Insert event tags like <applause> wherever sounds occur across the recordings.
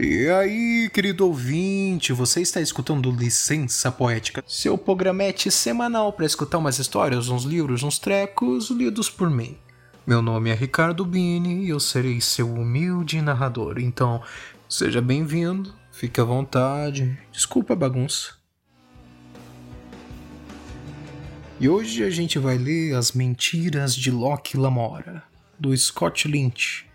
E aí, querido ouvinte, você está escutando Licença Poética, seu programete semanal para escutar umas histórias, uns livros, uns trecos lidos por mim. Meu nome é Ricardo Bini e eu serei seu humilde narrador, então seja bem-vindo, fique à vontade, desculpa a bagunça. E hoje a gente vai ler As Mentiras de Locke Lamora, do Scott Lynch.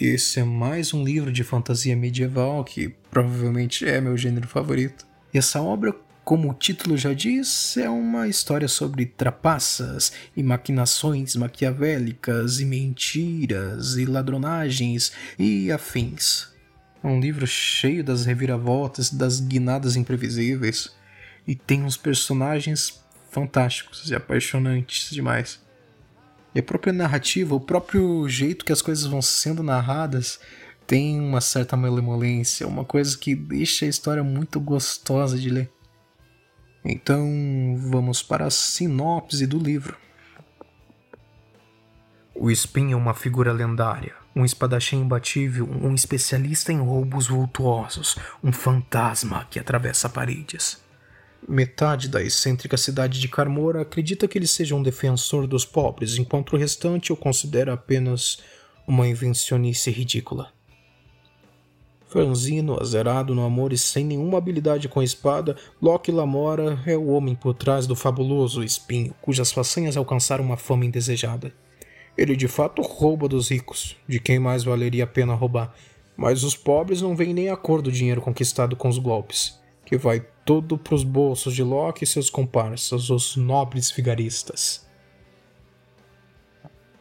Esse é mais um livro de fantasia medieval que provavelmente é meu gênero favorito. E essa obra, como o título já diz, é uma história sobre trapaças e maquinações maquiavélicas e mentiras e ladronagens e afins. É um livro cheio das reviravoltas, das guinadas imprevisíveis e tem uns personagens fantásticos e apaixonantes demais. E a própria narrativa, o próprio jeito que as coisas vão sendo narradas, tem uma certa malemolência, uma coisa que deixa a história muito gostosa de ler. Então, vamos para a sinopse do livro. O Spin é uma figura lendária, um espadachim imbatível, um especialista em roubos vultuosos, um fantasma que atravessa paredes. Metade da excêntrica cidade de Carmora acredita que ele seja um defensor dos pobres, enquanto o restante o considera apenas uma invencionice ridícula. Franzino, azerado no amor e sem nenhuma habilidade com a espada, Loki Lamora é o homem por trás do fabuloso espinho, cujas façanhas alcançaram uma fama indesejada. Ele de fato rouba dos ricos, de quem mais valeria a pena roubar, mas os pobres não veem nem a cor do dinheiro conquistado com os golpes que vai todo para os bolsos de Loki e seus comparsas, os nobres vigaristas.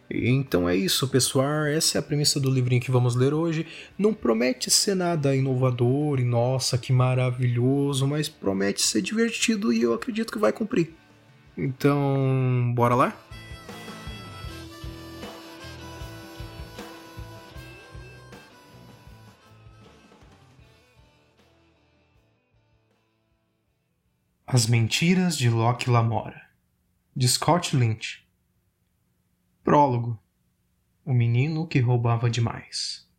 Então é isso, pessoal. Essa é a premissa do livrinho que vamos ler hoje. Não promete ser nada inovador e nossa, que maravilhoso, mas promete ser divertido e eu acredito que vai cumprir. Então, bora lá? As Mentiras de Locke Lamora, de Scott Lynch. Prólogo: O menino que roubava demais.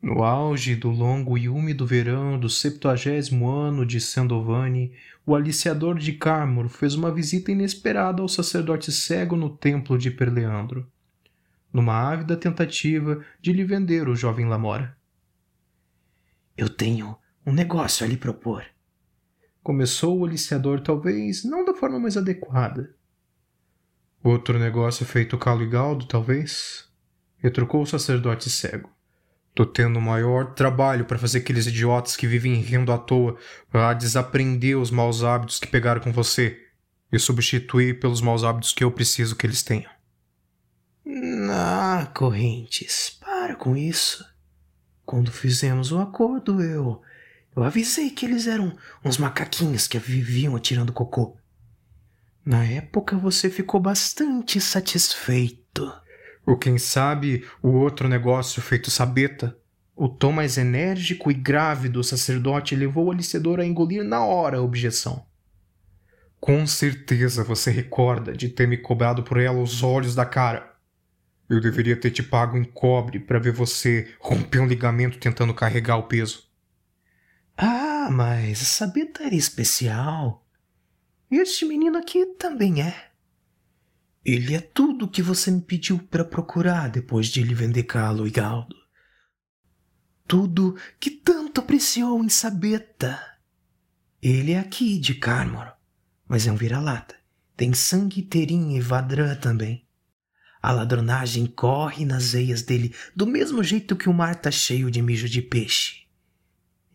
No auge do longo e úmido verão do septuagésimo ano de Sandovani, o aliciador de Carmor fez uma visita inesperada ao sacerdote cego no templo de Perleandro, numa ávida tentativa de lhe vender o jovem Lamora. Eu tenho um negócio a lhe propor. Começou o aliciador, talvez não da forma mais adequada. Outro negócio feito calo e galdo, talvez? Retrucou o sacerdote cego. Tô tendo o maior trabalho para fazer aqueles idiotas que vivem rindo à toa para desaprender os maus hábitos que pegaram com você e substituir pelos maus hábitos que eu preciso que eles tenham. Ah, Correntes, para com isso. Quando fizemos o acordo, eu eu avisei que eles eram uns macaquinhos que viviam atirando cocô. Na época você ficou bastante satisfeito. Ou quem sabe o outro negócio feito sabeta? O tom mais enérgico e grave do sacerdote levou o alicedor a engolir na hora a objeção. Com certeza você recorda de ter me cobrado por ela os olhos da cara. Eu deveria ter te pago em cobre para ver você romper um ligamento tentando carregar o peso. Ah, mas a Sabeta era especial. Este menino aqui também é. Ele é tudo o que você me pediu para procurar depois de lhe vender Calo e Galdo. Tudo que tanto apreciou em Sabeta. Ele é aqui de Carmor, mas é um vira-lata. Tem sangue Terim e Vadrã também. A ladronagem corre nas veias dele do mesmo jeito que o mar tá cheio de mijo de peixe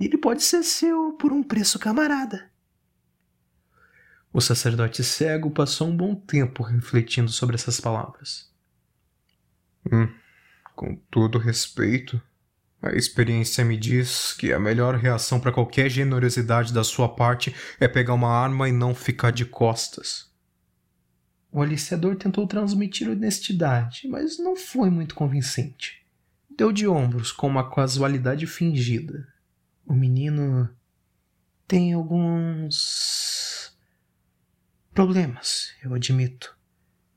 ele pode ser seu por um preço camarada. O sacerdote cego passou um bom tempo refletindo sobre essas palavras. Hum, com todo respeito, a experiência me diz que a melhor reação para qualquer generosidade da sua parte é pegar uma arma e não ficar de costas. O aliciador tentou transmitir honestidade, mas não foi muito convincente. Deu de ombros com uma casualidade fingida o menino tem alguns problemas, eu admito,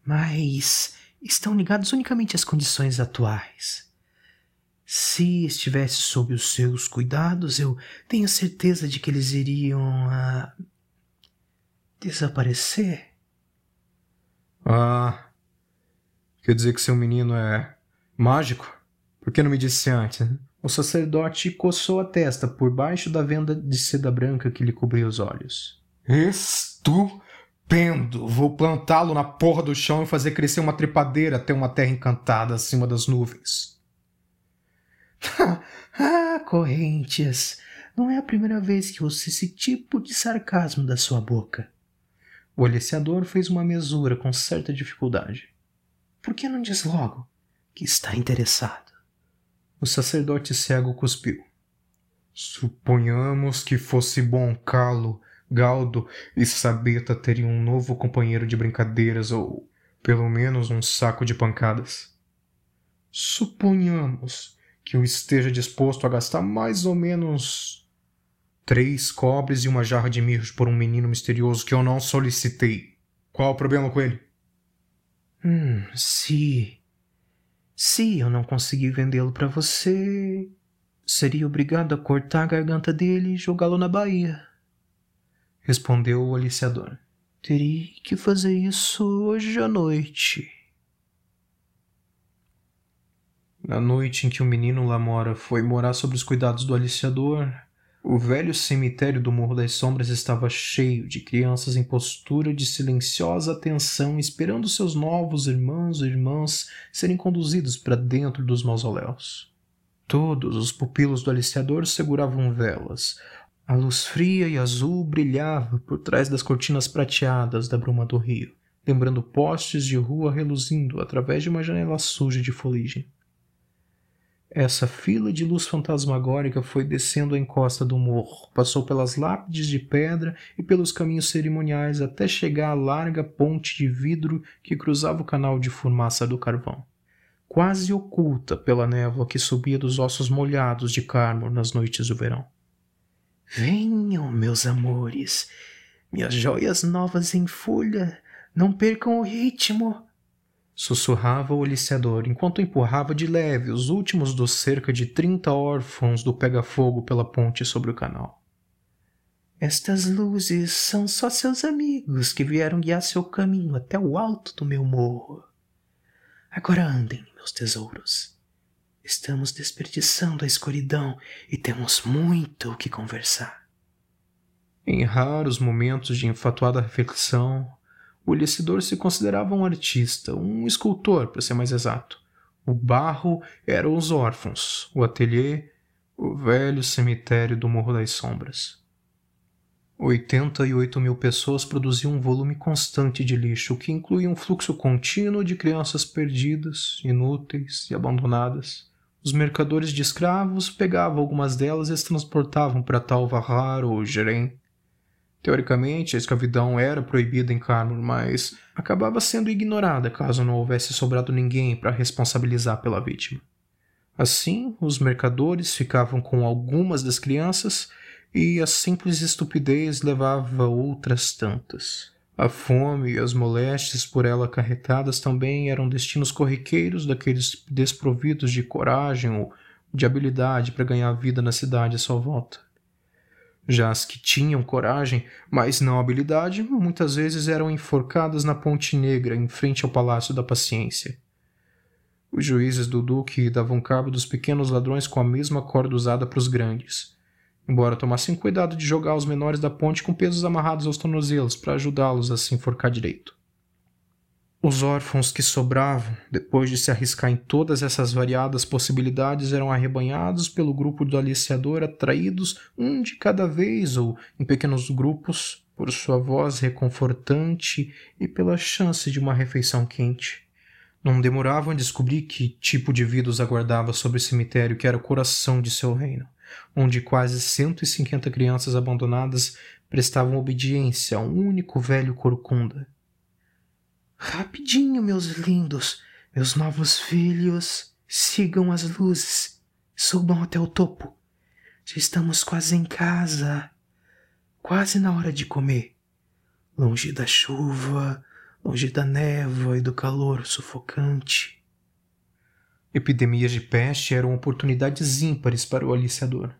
mas estão ligados unicamente às condições atuais. Se estivesse sob os seus cuidados, eu tenho certeza de que eles iriam uh, desaparecer. Ah, quer dizer que seu menino é mágico? Por que não me disse antes? O sacerdote coçou a testa por baixo da venda de seda branca que lhe cobria os olhos. Estupendo! Vou plantá-lo na porra do chão e fazer crescer uma trepadeira até uma terra encantada acima das nuvens. <laughs> ah, Correntes, não é a primeira vez que ouço esse tipo de sarcasmo da sua boca. O aliciador fez uma mesura com certa dificuldade. Por que não diz logo que está interessado? O sacerdote cego cuspiu. Suponhamos que fosse bom Calo, Galdo e Sabeta teriam um novo companheiro de brincadeiras ou, pelo menos, um saco de pancadas. Suponhamos que eu esteja disposto a gastar mais ou menos Três cobres e uma jarra de mirros por um menino misterioso que eu não solicitei. Qual o problema com ele? Hum, se. Se eu não conseguir vendê-lo para você, seria obrigado a cortar a garganta dele e jogá-lo na Bahia. Respondeu o aliciador. Teria que fazer isso hoje à noite. Na noite em que o menino Lamora foi morar sob os cuidados do aliciador, o velho cemitério do Morro das Sombras estava cheio de crianças em postura de silenciosa atenção, esperando seus novos irmãos e irmãs serem conduzidos para dentro dos mausoléus. Todos os pupilos do aliciador seguravam velas. A luz fria e azul brilhava por trás das cortinas prateadas da bruma do rio, lembrando postes de rua reluzindo através de uma janela suja de foligem. Essa fila de luz fantasmagórica foi descendo a encosta do morro, passou pelas lápides de pedra e pelos caminhos cerimoniais até chegar à larga ponte de vidro que cruzava o canal de fumaça do carvão, quase oculta pela névoa que subia dos ossos molhados de Carmor nas noites do verão. Venham, meus amores, minhas joias novas em folha, não percam o ritmo sussurrava o aliciador enquanto empurrava de leve os últimos dos cerca de trinta órfãos do pega-fogo pela ponte sobre o canal. Estas luzes são só seus amigos que vieram guiar seu caminho até o alto do meu morro. Agora andem, meus tesouros. Estamos desperdiçando a escuridão e temos muito o que conversar. Em raros momentos de enfatuada reflexão, o Ilhacidor se considerava um artista, um escultor, para ser mais exato. O barro eram os órfãos, o ateliê, o velho cemitério do Morro das Sombras. 88 mil pessoas produziam um volume constante de lixo, que incluía um fluxo contínuo de crianças perdidas, inúteis e abandonadas. Os mercadores de escravos pegavam algumas delas e as transportavam para Talvarrar ou Jerem, Teoricamente, a escravidão era proibida em Carmor, mas acabava sendo ignorada caso não houvesse sobrado ninguém para responsabilizar pela vítima. Assim, os mercadores ficavam com algumas das crianças e a simples estupidez levava outras tantas. A fome e as moléstias por ela acarretadas também eram destinos corriqueiros daqueles desprovidos de coragem ou de habilidade para ganhar vida na cidade à sua volta. Já as que tinham coragem, mas não habilidade, muitas vezes eram enforcadas na Ponte Negra, em frente ao Palácio da Paciência. Os juízes do Duque davam cabo dos pequenos ladrões com a mesma corda usada para os grandes, embora tomassem cuidado de jogar os menores da ponte com pesos amarrados aos tornozelos para ajudá-los a se enforcar direito. Os órfãos que sobravam, depois de se arriscar em todas essas variadas possibilidades, eram arrebanhados pelo grupo do aliciador, atraídos um de cada vez ou em pequenos grupos, por sua voz reconfortante e pela chance de uma refeição quente. Não demoravam a descobrir que tipo de vida os aguardava sobre o cemitério que era o coração de seu reino, onde quase 150 crianças abandonadas prestavam obediência a um único velho corcunda Rapidinho, meus lindos, meus novos filhos, sigam as luzes, subam até o topo. Já estamos quase em casa, quase na hora de comer. Longe da chuva, longe da névoa e do calor sufocante. Epidemias de peste eram oportunidades ímpares para o aliciador.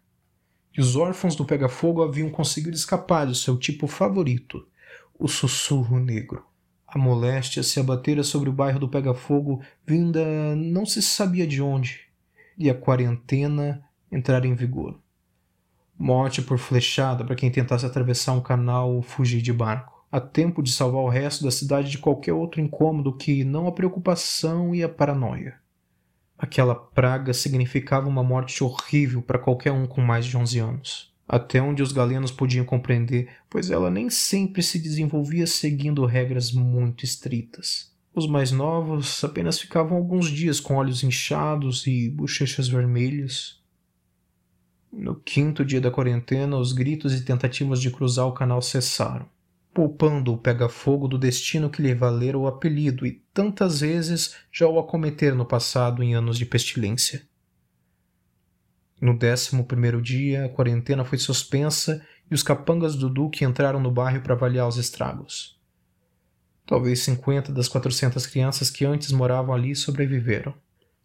E os órfãos do Pega-Fogo haviam conseguido escapar do seu tipo favorito, o sussurro negro. A moléstia se abatera sobre o bairro do Pega-Fogo, vinda não se sabia de onde, e a quarentena entrara em vigor. Morte por flechada para quem tentasse atravessar um canal ou fugir de barco. Há tempo de salvar o resto da cidade de qualquer outro incômodo que não a preocupação e a paranoia. Aquela praga significava uma morte horrível para qualquer um com mais de 11 anos. Até onde os galenos podiam compreender, pois ela nem sempre se desenvolvia seguindo regras muito estritas. Os mais novos apenas ficavam alguns dias com olhos inchados e bochechas vermelhas. No quinto dia da quarentena, os gritos e tentativas de cruzar o canal cessaram poupando o pega-fogo do destino que lhe valera o apelido e tantas vezes já o acometera no passado em anos de pestilência. No décimo primeiro dia, a quarentena foi suspensa e os capangas do Duque entraram no bairro para avaliar os estragos. Talvez cinquenta das quatrocentas crianças que antes moravam ali sobreviveram.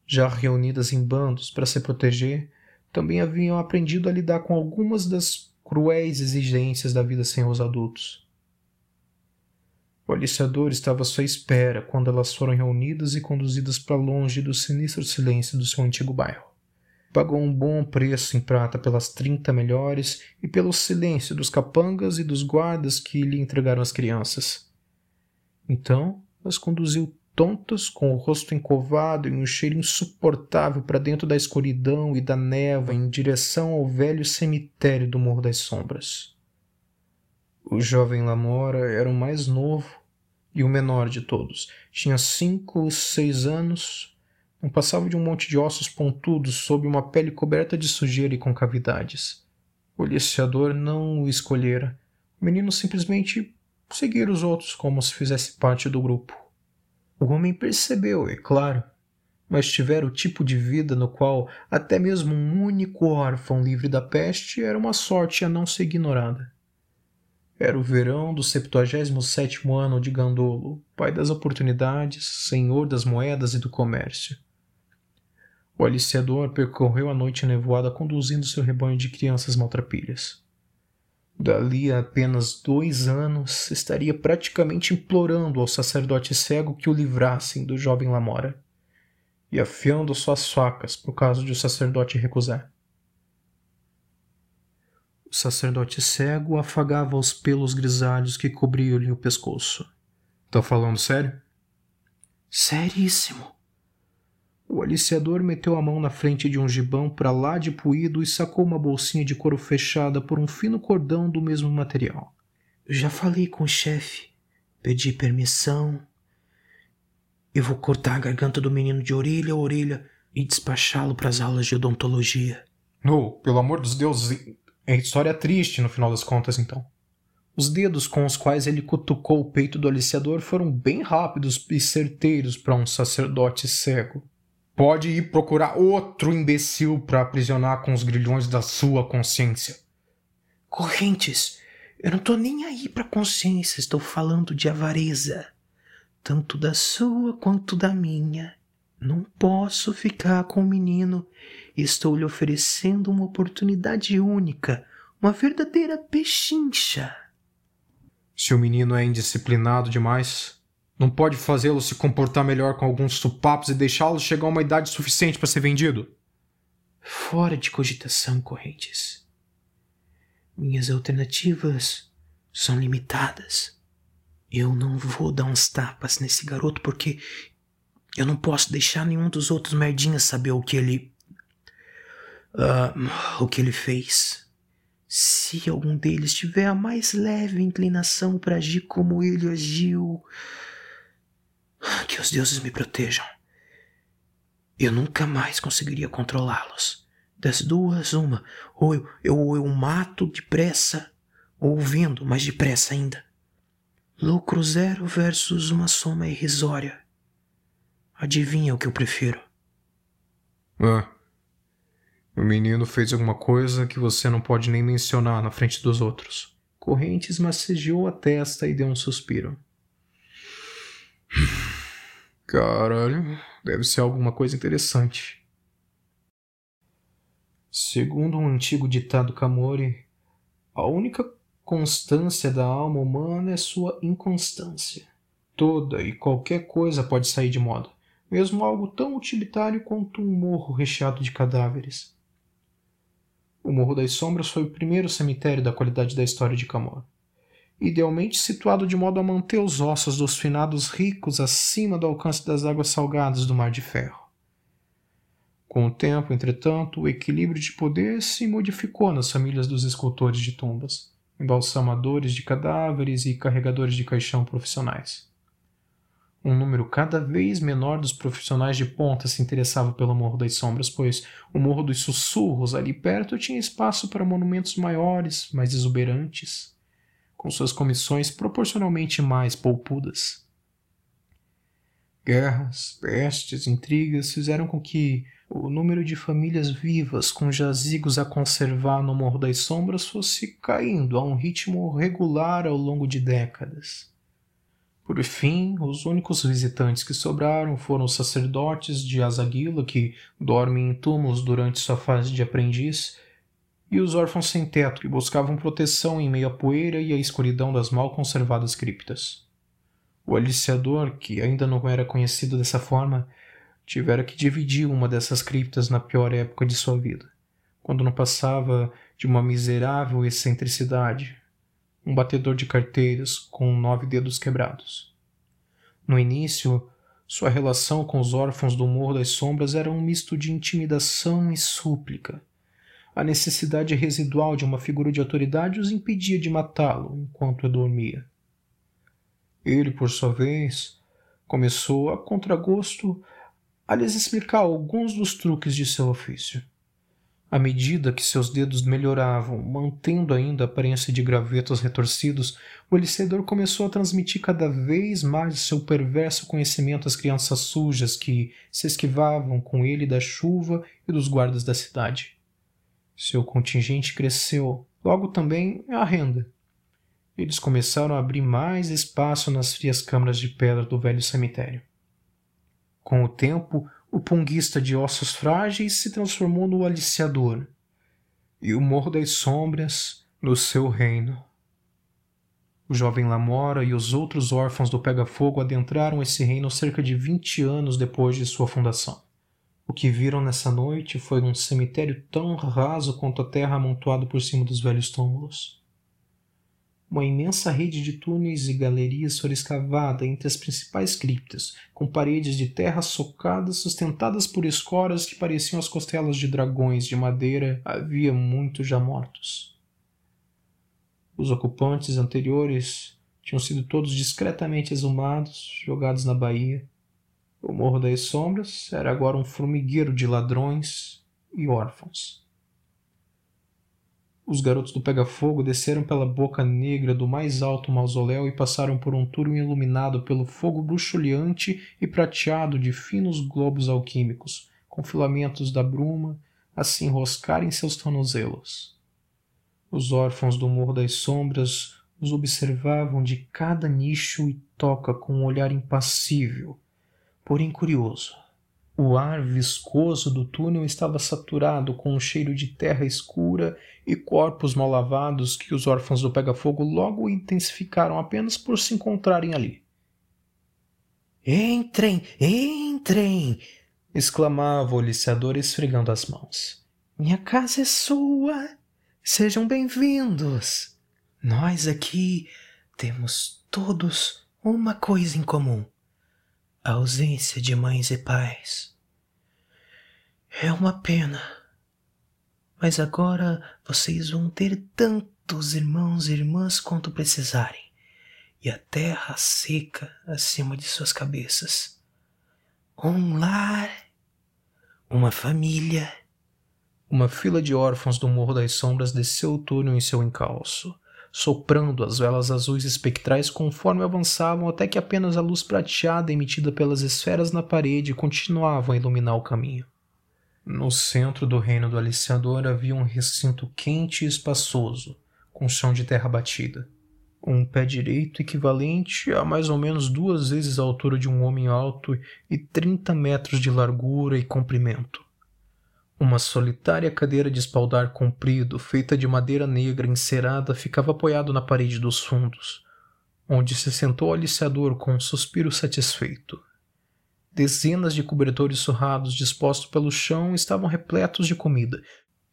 Já reunidas em bandos para se proteger, também haviam aprendido a lidar com algumas das cruéis exigências da vida sem os adultos. O aliciador estava à sua espera quando elas foram reunidas e conduzidas para longe do sinistro silêncio do seu antigo bairro. Pagou um bom preço em prata pelas trinta melhores e pelo silêncio dos capangas e dos guardas que lhe entregaram as crianças. Então as conduziu tontas, com o rosto encovado e um cheiro insuportável para dentro da escuridão e da névoa em direção ao velho cemitério do Morro das Sombras. O jovem Lamora era o mais novo e o menor de todos. Tinha cinco ou seis anos, não passava de um monte de ossos pontudos sob uma pele coberta de sujeira e concavidades. O aliciador não o escolhera. O menino simplesmente seguira os outros como se fizesse parte do grupo. O homem percebeu, é claro, mas tivera o tipo de vida no qual até mesmo um único órfão livre da peste era uma sorte a não ser ignorada. Era o verão do 77 ano de Gandolo, pai das oportunidades, senhor das moedas e do comércio. O aliciador percorreu a noite nevoada conduzindo seu rebanho de crianças maltrapilhas. Dali a apenas dois anos, estaria praticamente implorando ao sacerdote cego que o livrassem do jovem Lamora, e afiando suas facas por caso de o sacerdote recusar. O sacerdote cego afagava os pelos grisalhos que cobriam-lhe o pescoço. Tá falando sério? Seríssimo. O aliciador meteu a mão na frente de um gibão para lá de puído e sacou uma bolsinha de couro fechada por um fino cordão do mesmo material. Já falei com o chefe, pedi permissão. Eu vou cortar a garganta do menino de orelha a orelha e despachá-lo para as aulas de odontologia. No, pelo amor dos deuses, é história triste, no final das contas, então. Os dedos com os quais ele cutucou o peito do aliciador foram bem rápidos e certeiros para um sacerdote cego. Pode ir procurar outro imbecil para aprisionar com os grilhões da sua consciência. Correntes, eu não tô nem aí pra consciência, estou falando de avareza. Tanto da sua quanto da minha. Não posso ficar com o menino Estou lhe oferecendo uma oportunidade única, uma verdadeira pechincha. Se o menino é indisciplinado demais, não pode fazê-lo se comportar melhor com alguns supapos e deixá-lo chegar a uma idade suficiente para ser vendido? Fora de cogitação, Correntes. Minhas alternativas são limitadas. Eu não vou dar uns tapas nesse garoto porque eu não posso deixar nenhum dos outros merdinhas saber o que ele uh, o que ele fez. Se algum deles tiver a mais leve inclinação para agir como ele agiu, que os deuses me protejam. Eu nunca mais conseguiria controlá-los. Das duas, uma. Ou eu, eu, eu mato depressa, ou vendo mais depressa ainda. Lucro zero versus uma soma irrisória. Adivinha o que eu prefiro? Ah, o menino fez alguma coisa que você não pode nem mencionar na frente dos outros. Correntes massageou a testa e deu um suspiro. Caralho, Deve ser alguma coisa interessante. Segundo um antigo ditado Kamori, a única constância da alma humana é sua inconstância. Toda e qualquer coisa pode sair de moda, mesmo algo tão utilitário quanto um morro recheado de cadáveres. O Morro das Sombras foi o primeiro cemitério da qualidade da história de Camor, idealmente situado de modo a manter os ossos dos finados ricos acima do alcance das águas salgadas do Mar de Ferro. Com o tempo, entretanto, o equilíbrio de poder se modificou nas famílias dos escultores de tumbas, embalsamadores de cadáveres e carregadores de caixão profissionais. Um número cada vez menor dos profissionais de ponta se interessava pelo Morro das Sombras, pois o Morro dos Sussurros, ali perto, tinha espaço para monumentos maiores, mais exuberantes, com suas comissões proporcionalmente mais poupudas. Guerras, pestes, intrigas fizeram com que o número de famílias vivas com jazigos a conservar no Morro das Sombras fosse caindo a um ritmo regular ao longo de décadas. Por fim, os únicos visitantes que sobraram foram os sacerdotes de Asaguila, que dormem em túmulos durante sua fase de aprendiz, e os órfãos sem teto, que buscavam proteção em meio à poeira e à escuridão das mal conservadas criptas. O aliciador, que ainda não era conhecido dessa forma, tivera que dividir uma dessas criptas na pior época de sua vida, quando não passava de uma miserável excentricidade, um batedor de carteiras com nove dedos quebrados. No início, sua relação com os órfãos do Morro das Sombras era um misto de intimidação e súplica. A necessidade residual de uma figura de autoridade os impedia de matá-lo enquanto dormia. Ele, por sua vez, começou, a contragosto, a lhes explicar alguns dos truques de seu ofício. À medida que seus dedos melhoravam, mantendo ainda a aparência de gravetos retorcidos, o elicedor começou a transmitir cada vez mais seu perverso conhecimento às crianças sujas que se esquivavam com ele da chuva e dos guardas da cidade. Seu contingente cresceu, logo também a renda. Eles começaram a abrir mais espaço nas frias câmaras de pedra do velho cemitério. Com o tempo, o punguista de ossos frágeis se transformou no aliciador, e o Morro das Sombras no seu reino. O jovem Lamora e os outros órfãos do Pega-Fogo adentraram esse reino cerca de vinte anos depois de sua fundação. O que viram nessa noite foi um cemitério tão raso quanto a terra amontoada por cima dos velhos túmulos. Uma imensa rede de túneis e galerias foi escavada entre as principais criptas, com paredes de terra socadas sustentadas por escoras que pareciam as costelas de dragões de madeira havia muitos já mortos. Os ocupantes anteriores tinham sido todos discretamente exumados, jogados na baía. O Morro das Sombras era agora um formigueiro de ladrões e órfãos. Os garotos do Pega-Fogo desceram pela boca negra do mais alto mausoléu e passaram por um túnel iluminado pelo fogo bruxuleante e prateado de finos globos alquímicos, com filamentos da bruma a se enroscarem seus tornozelos. Os órfãos do Morro das Sombras os observavam de cada nicho e toca com um olhar impassível, porém curioso. O ar viscoso do túnel estava saturado com um cheiro de terra escura e corpos mal lavados que os órfãos do Pega-Fogo logo intensificaram apenas por se encontrarem ali. Entrem, entrem! exclamava o liciador esfregando as mãos. Minha casa é sua! Sejam bem-vindos! Nós aqui temos todos uma coisa em comum a ausência de mães e pais. É uma pena, mas agora vocês vão ter tantos irmãos e irmãs quanto precisarem, e a terra seca acima de suas cabeças. Um lar, uma família. Uma fila de órfãos do Morro das Sombras desceu o túnel em seu encalço soprando as velas azuis espectrais conforme avançavam até que apenas a luz prateada emitida pelas esferas na parede continuava a iluminar o caminho. No centro do reino do aliciador havia um recinto quente e espaçoso, com chão de terra batida. um pé direito equivalente a mais ou menos duas vezes a altura de um homem alto e 30 metros de largura e comprimento. Uma solitária cadeira de espaldar comprido, feita de madeira negra encerada, ficava apoiado na parede dos fundos, onde se sentou o aliciador com um suspiro satisfeito. Dezenas de cobertores surrados dispostos pelo chão estavam repletos de comida,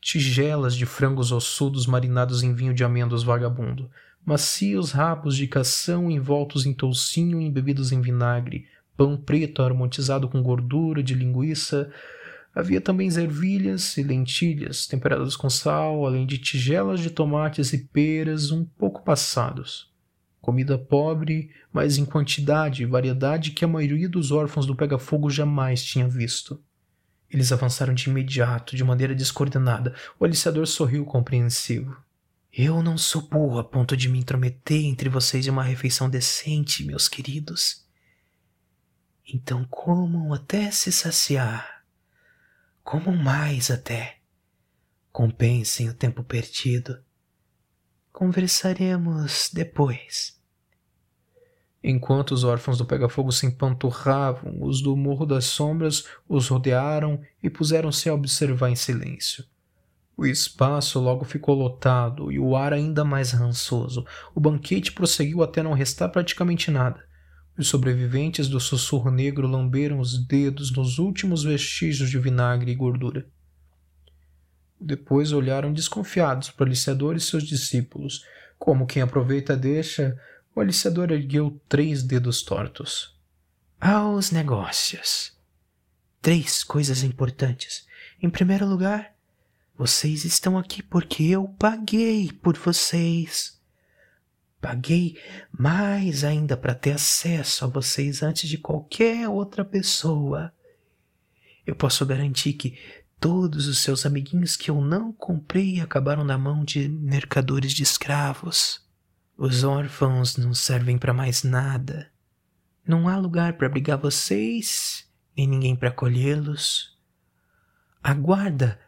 tigelas de frangos ossudos marinados em vinho de amêndoas vagabundo, macios rabos de cação envoltos em toucinho e embebidos em vinagre, pão preto aromatizado com gordura de linguiça, Havia também ervilhas e lentilhas temperadas com sal, além de tigelas de tomates e peras um pouco passados. Comida pobre, mas em quantidade e variedade que a maioria dos órfãos do pega-fogo jamais tinha visto. Eles avançaram de imediato, de maneira descoordenada. O aliciador sorriu compreensivo. Eu não sou burro a ponto de me intrometer entre vocês em uma refeição decente, meus queridos. Então comam até se saciar como mais até. Compensem o tempo perdido. Conversaremos depois. Enquanto os órfãos do Pega-Fogo se empanturravam, os do Morro das Sombras os rodearam e puseram-se a observar em silêncio. O espaço logo ficou lotado e o ar ainda mais rançoso. O banquete prosseguiu até não restar praticamente nada. Os sobreviventes do sussurro negro lamberam os dedos nos últimos vestígios de vinagre e gordura. Depois olharam desconfiados para o aliciador e seus discípulos. Como quem aproveita deixa, o aliciador ergueu três dedos tortos. Aos negócios. Três coisas importantes. Em primeiro lugar, vocês estão aqui porque eu paguei por vocês. Paguei mais ainda para ter acesso a vocês antes de qualquer outra pessoa. Eu posso garantir que todos os seus amiguinhos que eu não comprei acabaram na mão de mercadores de escravos. Os órfãos não servem para mais nada. Não há lugar para abrigar vocês, nem ninguém para acolhê-los. A guarda,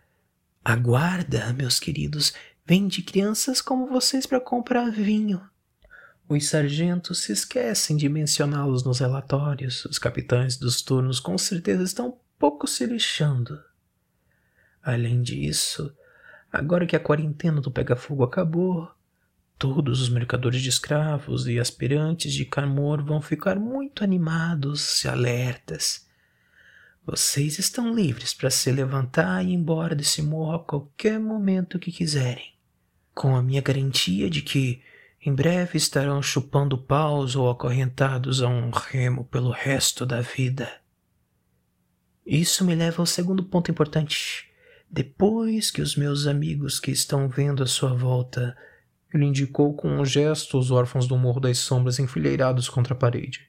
a guarda, meus queridos, vem de crianças como vocês para comprar vinho. Os sargentos se esquecem de mencioná-los nos relatórios. Os capitães dos turnos com certeza estão pouco se lixando. Além disso, agora que a quarentena do pega-fogo acabou, todos os mercadores de escravos e aspirantes de Carmor vão ficar muito animados e alertas. Vocês estão livres para se levantar e ir embora desse morro a qualquer momento que quiserem, com a minha garantia de que em breve estarão chupando paus ou acorrentados a um remo pelo resto da vida. Isso me leva ao segundo ponto importante. Depois que os meus amigos que estão vendo à sua volta, ele indicou com um gesto os órfãos do Morro das Sombras enfileirados contra a parede.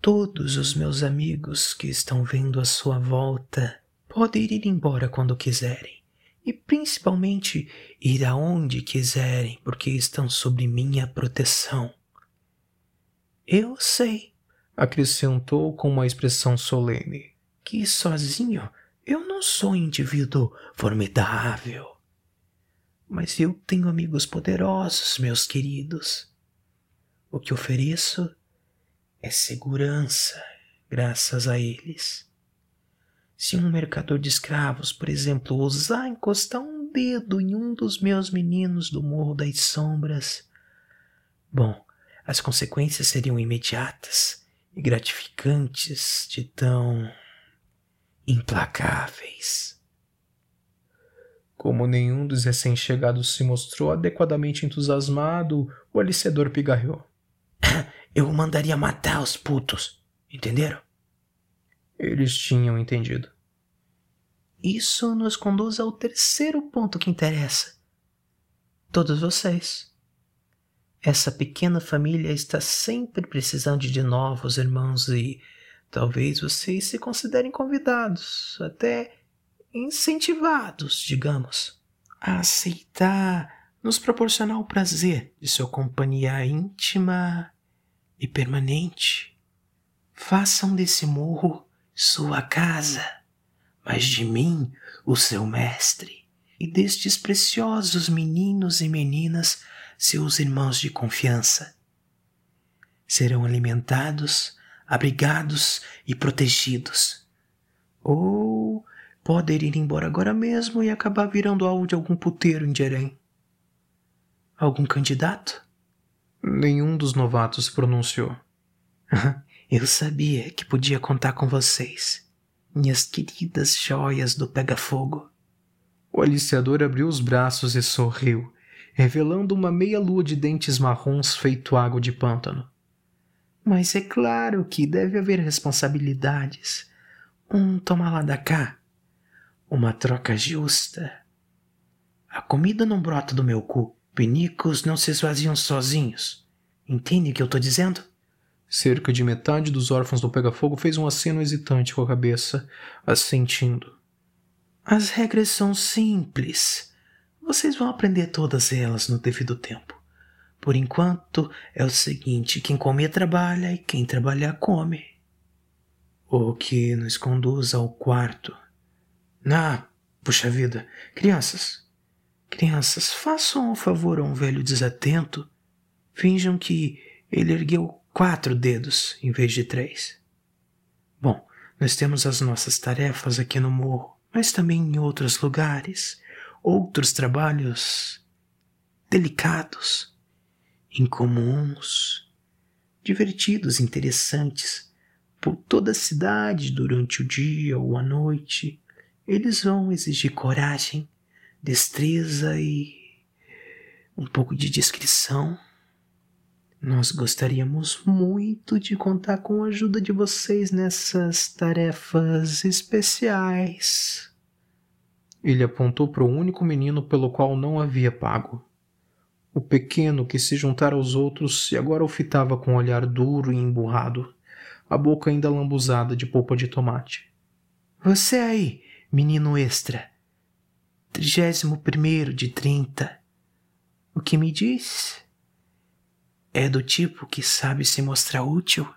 Todos os meus amigos que estão vendo à sua volta podem ir embora quando quiserem e principalmente ir aonde quiserem, porque estão sob minha proteção. Eu sei, acrescentou com uma expressão solene, que sozinho eu não sou um indivíduo formidável. Mas eu tenho amigos poderosos, meus queridos. O que ofereço é segurança, graças a eles. Se um mercador de escravos, por exemplo, ousar encostar um dedo em um dos meus meninos do Morro das Sombras, bom, as consequências seriam imediatas e gratificantes de tão implacáveis. Como nenhum dos recém-chegados se mostrou adequadamente entusiasmado, o aliciador pigarreou. <laughs> Eu mandaria matar os putos, entenderam? Eles tinham entendido. Isso nos conduz ao terceiro ponto que interessa. Todos vocês. Essa pequena família está sempre precisando de novos irmãos e talvez vocês se considerem convidados, até incentivados, digamos, a aceitar nos proporcionar o prazer de sua companhia íntima e permanente. Façam desse morro sua casa, mas de mim, o seu mestre, e destes preciosos meninos e meninas seus irmãos de confiança. Serão alimentados, abrigados e protegidos. Ou podem ir embora agora mesmo e acabar virando alvo de algum puteiro em Jerém. Algum candidato? Nenhum dos novatos pronunciou. <laughs> Eu sabia que podia contar com vocês, minhas queridas joias do pega-fogo. O aliciador abriu os braços e sorriu, revelando uma meia-lua de dentes marrons feito água de pântano. Mas é claro que deve haver responsabilidades. Um toma lá da cá. Uma troca justa. A comida não brota do meu cu. Pinicos não se esvaziam sozinhos. Entende o que eu tô dizendo? Cerca de metade dos órfãos do Pega-Fogo fez um aceno hesitante com a cabeça, assentindo. As regras são simples. Vocês vão aprender todas elas no devido tempo. Por enquanto, é o seguinte: quem comer trabalha e quem trabalhar come. O que nos conduz ao quarto. Ah, puxa vida, crianças. Crianças, façam um favor a um velho desatento. Finjam que ele ergueu quatro dedos em vez de três. Bom, nós temos as nossas tarefas aqui no morro, mas também em outros lugares, outros trabalhos delicados, incomuns, divertidos, interessantes, por toda a cidade durante o dia ou a noite. Eles vão exigir coragem, destreza e um pouco de discrição. Nós gostaríamos muito de contar com a ajuda de vocês nessas tarefas especiais. Ele apontou para o único menino pelo qual não havia pago. O pequeno que se juntara aos outros e agora o fitava com um olhar duro e emburrado, a boca ainda lambuzada de polpa de tomate. Você aí, menino extra. Trigésimo primeiro de trinta. O que me diz? É do tipo que sabe se mostrar útil?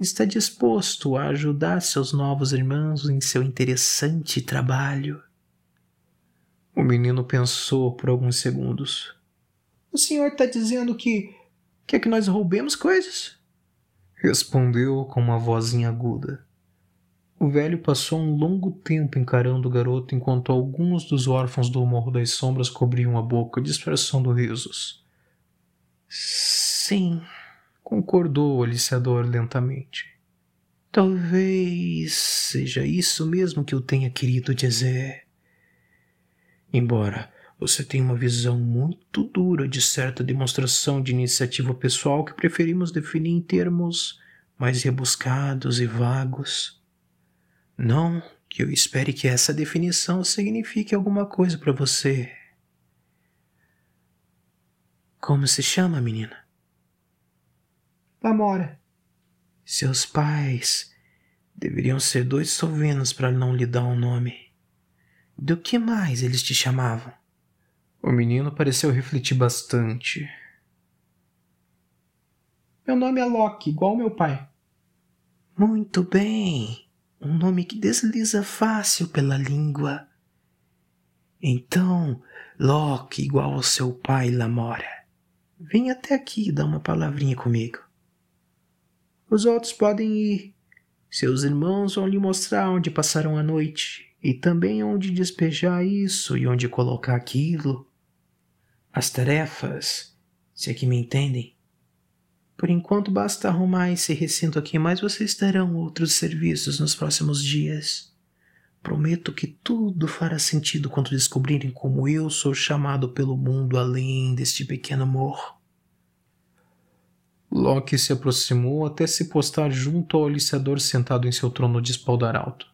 Está disposto a ajudar seus novos irmãos em seu interessante trabalho? O menino pensou por alguns segundos. O senhor está dizendo que quer que nós roubemos coisas? Respondeu com uma vozinha aguda. O velho passou um longo tempo encarando o garoto enquanto alguns dos órfãos do Morro das Sombras cobriam a boca, disfarçando risos. Sim, concordou o aliciador lentamente. Talvez seja isso mesmo que eu tenha querido dizer. Embora você tenha uma visão muito dura de certa demonstração de iniciativa pessoal que preferimos definir em termos mais rebuscados e vagos. Não que eu espere que essa definição signifique alguma coisa para você. Como se chama, menina? Amora. Seus pais deveriam ser dois sovinos para não lhe dar um nome. Do que mais eles te chamavam? O menino pareceu refletir bastante. Meu nome é Loki, igual meu pai. Muito bem. Um nome que desliza fácil pela língua. Então, Loki, igual ao seu pai, Lamora. Vem até aqui dá uma palavrinha comigo. Os outros podem ir. Seus irmãos vão lhe mostrar onde passaram a noite e também onde despejar isso e onde colocar aquilo. As tarefas, se é que me entendem. Por enquanto basta arrumar esse recinto aqui, mas vocês terão outros serviços nos próximos dias. Prometo que tudo fará sentido quando descobrirem como eu sou chamado pelo mundo além deste pequeno morro. Loki se aproximou até se postar junto ao aliciador sentado em seu trono de espaldar alto.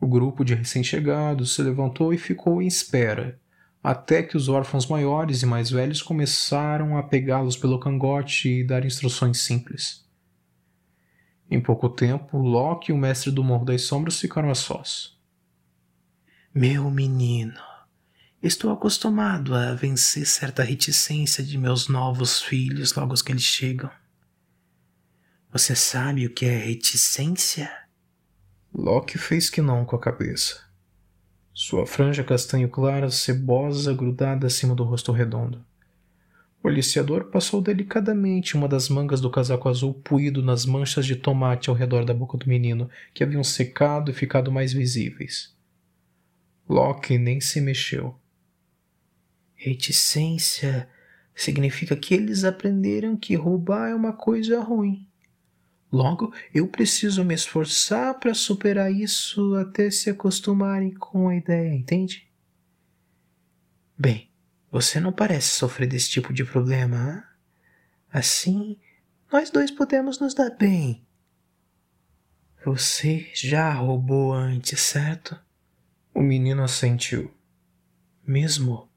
O grupo de recém-chegados se levantou e ficou em espera, até que os órfãos maiores e mais velhos começaram a pegá-los pelo cangote e dar instruções simples. Em pouco tempo, Loki e o mestre do Morro das Sombras ficaram a sós. Meu menino, Estou acostumado a vencer certa reticência de meus novos filhos logo que eles chegam. Você sabe o que é reticência? Loki fez que não com a cabeça. Sua franja castanho clara, cebosa, grudada acima do rosto redondo. O aliciador passou delicadamente uma das mangas do casaco azul puído nas manchas de tomate ao redor da boca do menino, que haviam secado e ficado mais visíveis. Locke nem se mexeu. Reticência significa que eles aprenderam que roubar é uma coisa ruim. Logo, eu preciso me esforçar para superar isso até se acostumarem com a ideia, entende? Bem, você não parece sofrer desse tipo de problema, hein? Assim, nós dois podemos nos dar bem. Você já roubou antes, certo? O menino assentiu. Mesmo?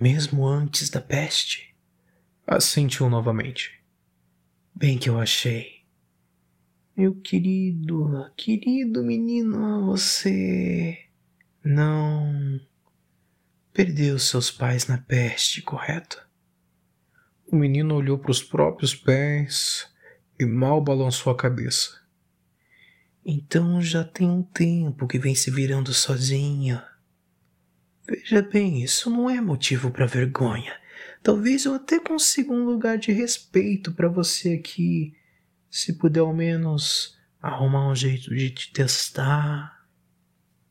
Mesmo antes da peste? Assentiu novamente. Bem que eu achei. Meu querido, querido menino, você não perdeu seus pais na peste, correto? O menino olhou para os próprios pés e mal balançou a cabeça. Então já tem um tempo que vem se virando sozinha. Veja bem, isso não é motivo para vergonha. Talvez eu até consiga um lugar de respeito para você aqui, se puder ao menos arrumar um jeito de te testar.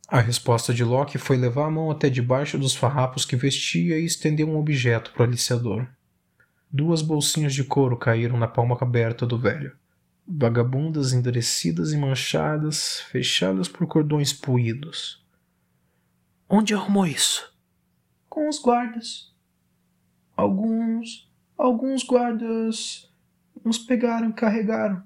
A resposta de Loki foi levar a mão até debaixo dos farrapos que vestia e estender um objeto para o aliciador. Duas bolsinhas de couro caíram na palma aberta do velho. Vagabundas endurecidas e manchadas, fechadas por cordões puídos. Onde arrumou isso? Com os guardas. Alguns. Alguns guardas. Nos pegaram e carregaram.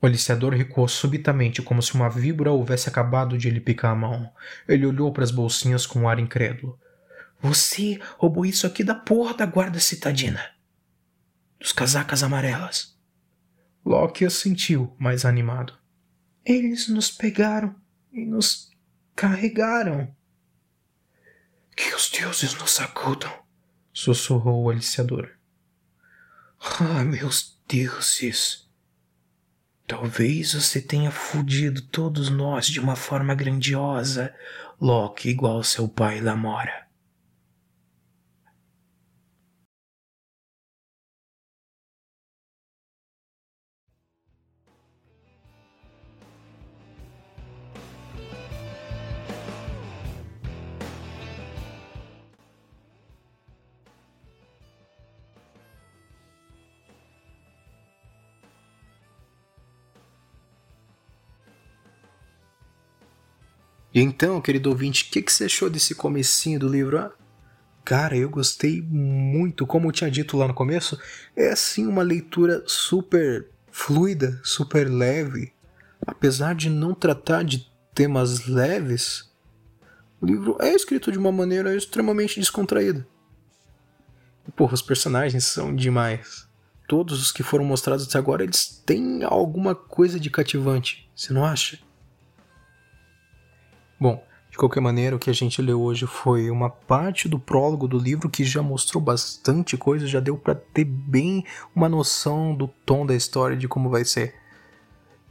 O aliciador recuou subitamente, como se uma víbora houvesse acabado de lhe picar a mão. Ele olhou para as bolsinhas com um ar incrédulo. Você roubou isso aqui da porra da guarda citadina. Dos casacas amarelas. Loki assentiu, mais animado. Eles nos pegaram e nos carregaram. Que os deuses nos acudam, sussurrou o aliciador. Ah, meus deuses! Talvez você tenha fudido todos nós de uma forma grandiosa, Loki igual seu pai Lamora. E então, querido ouvinte, o que, que você achou desse comecinho do livro? Ah, cara, eu gostei muito, como eu tinha dito lá no começo, é assim uma leitura super fluida, super leve. Apesar de não tratar de temas leves, o livro é escrito de uma maneira extremamente descontraída. E, porra, os personagens são demais. Todos os que foram mostrados até agora, eles têm alguma coisa de cativante, você não acha? Bom, de qualquer maneira, o que a gente leu hoje foi uma parte do prólogo do livro que já mostrou bastante coisa, já deu para ter bem uma noção do tom da história, de como vai ser.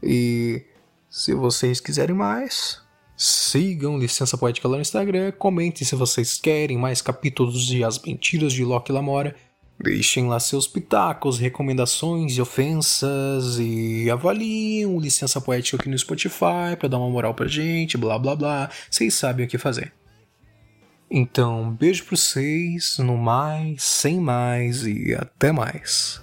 E se vocês quiserem mais, sigam Licença Poética lá no Instagram, comentem se vocês querem mais capítulos de As Mentiras de Loki Lamora. Deixem lá seus pitacos, recomendações e ofensas e avaliem o Licença Poética aqui no Spotify para dar uma moral pra gente, blá blá blá. Vocês sabem o que fazer. Então, beijo pra vocês, no mais, sem mais e até mais.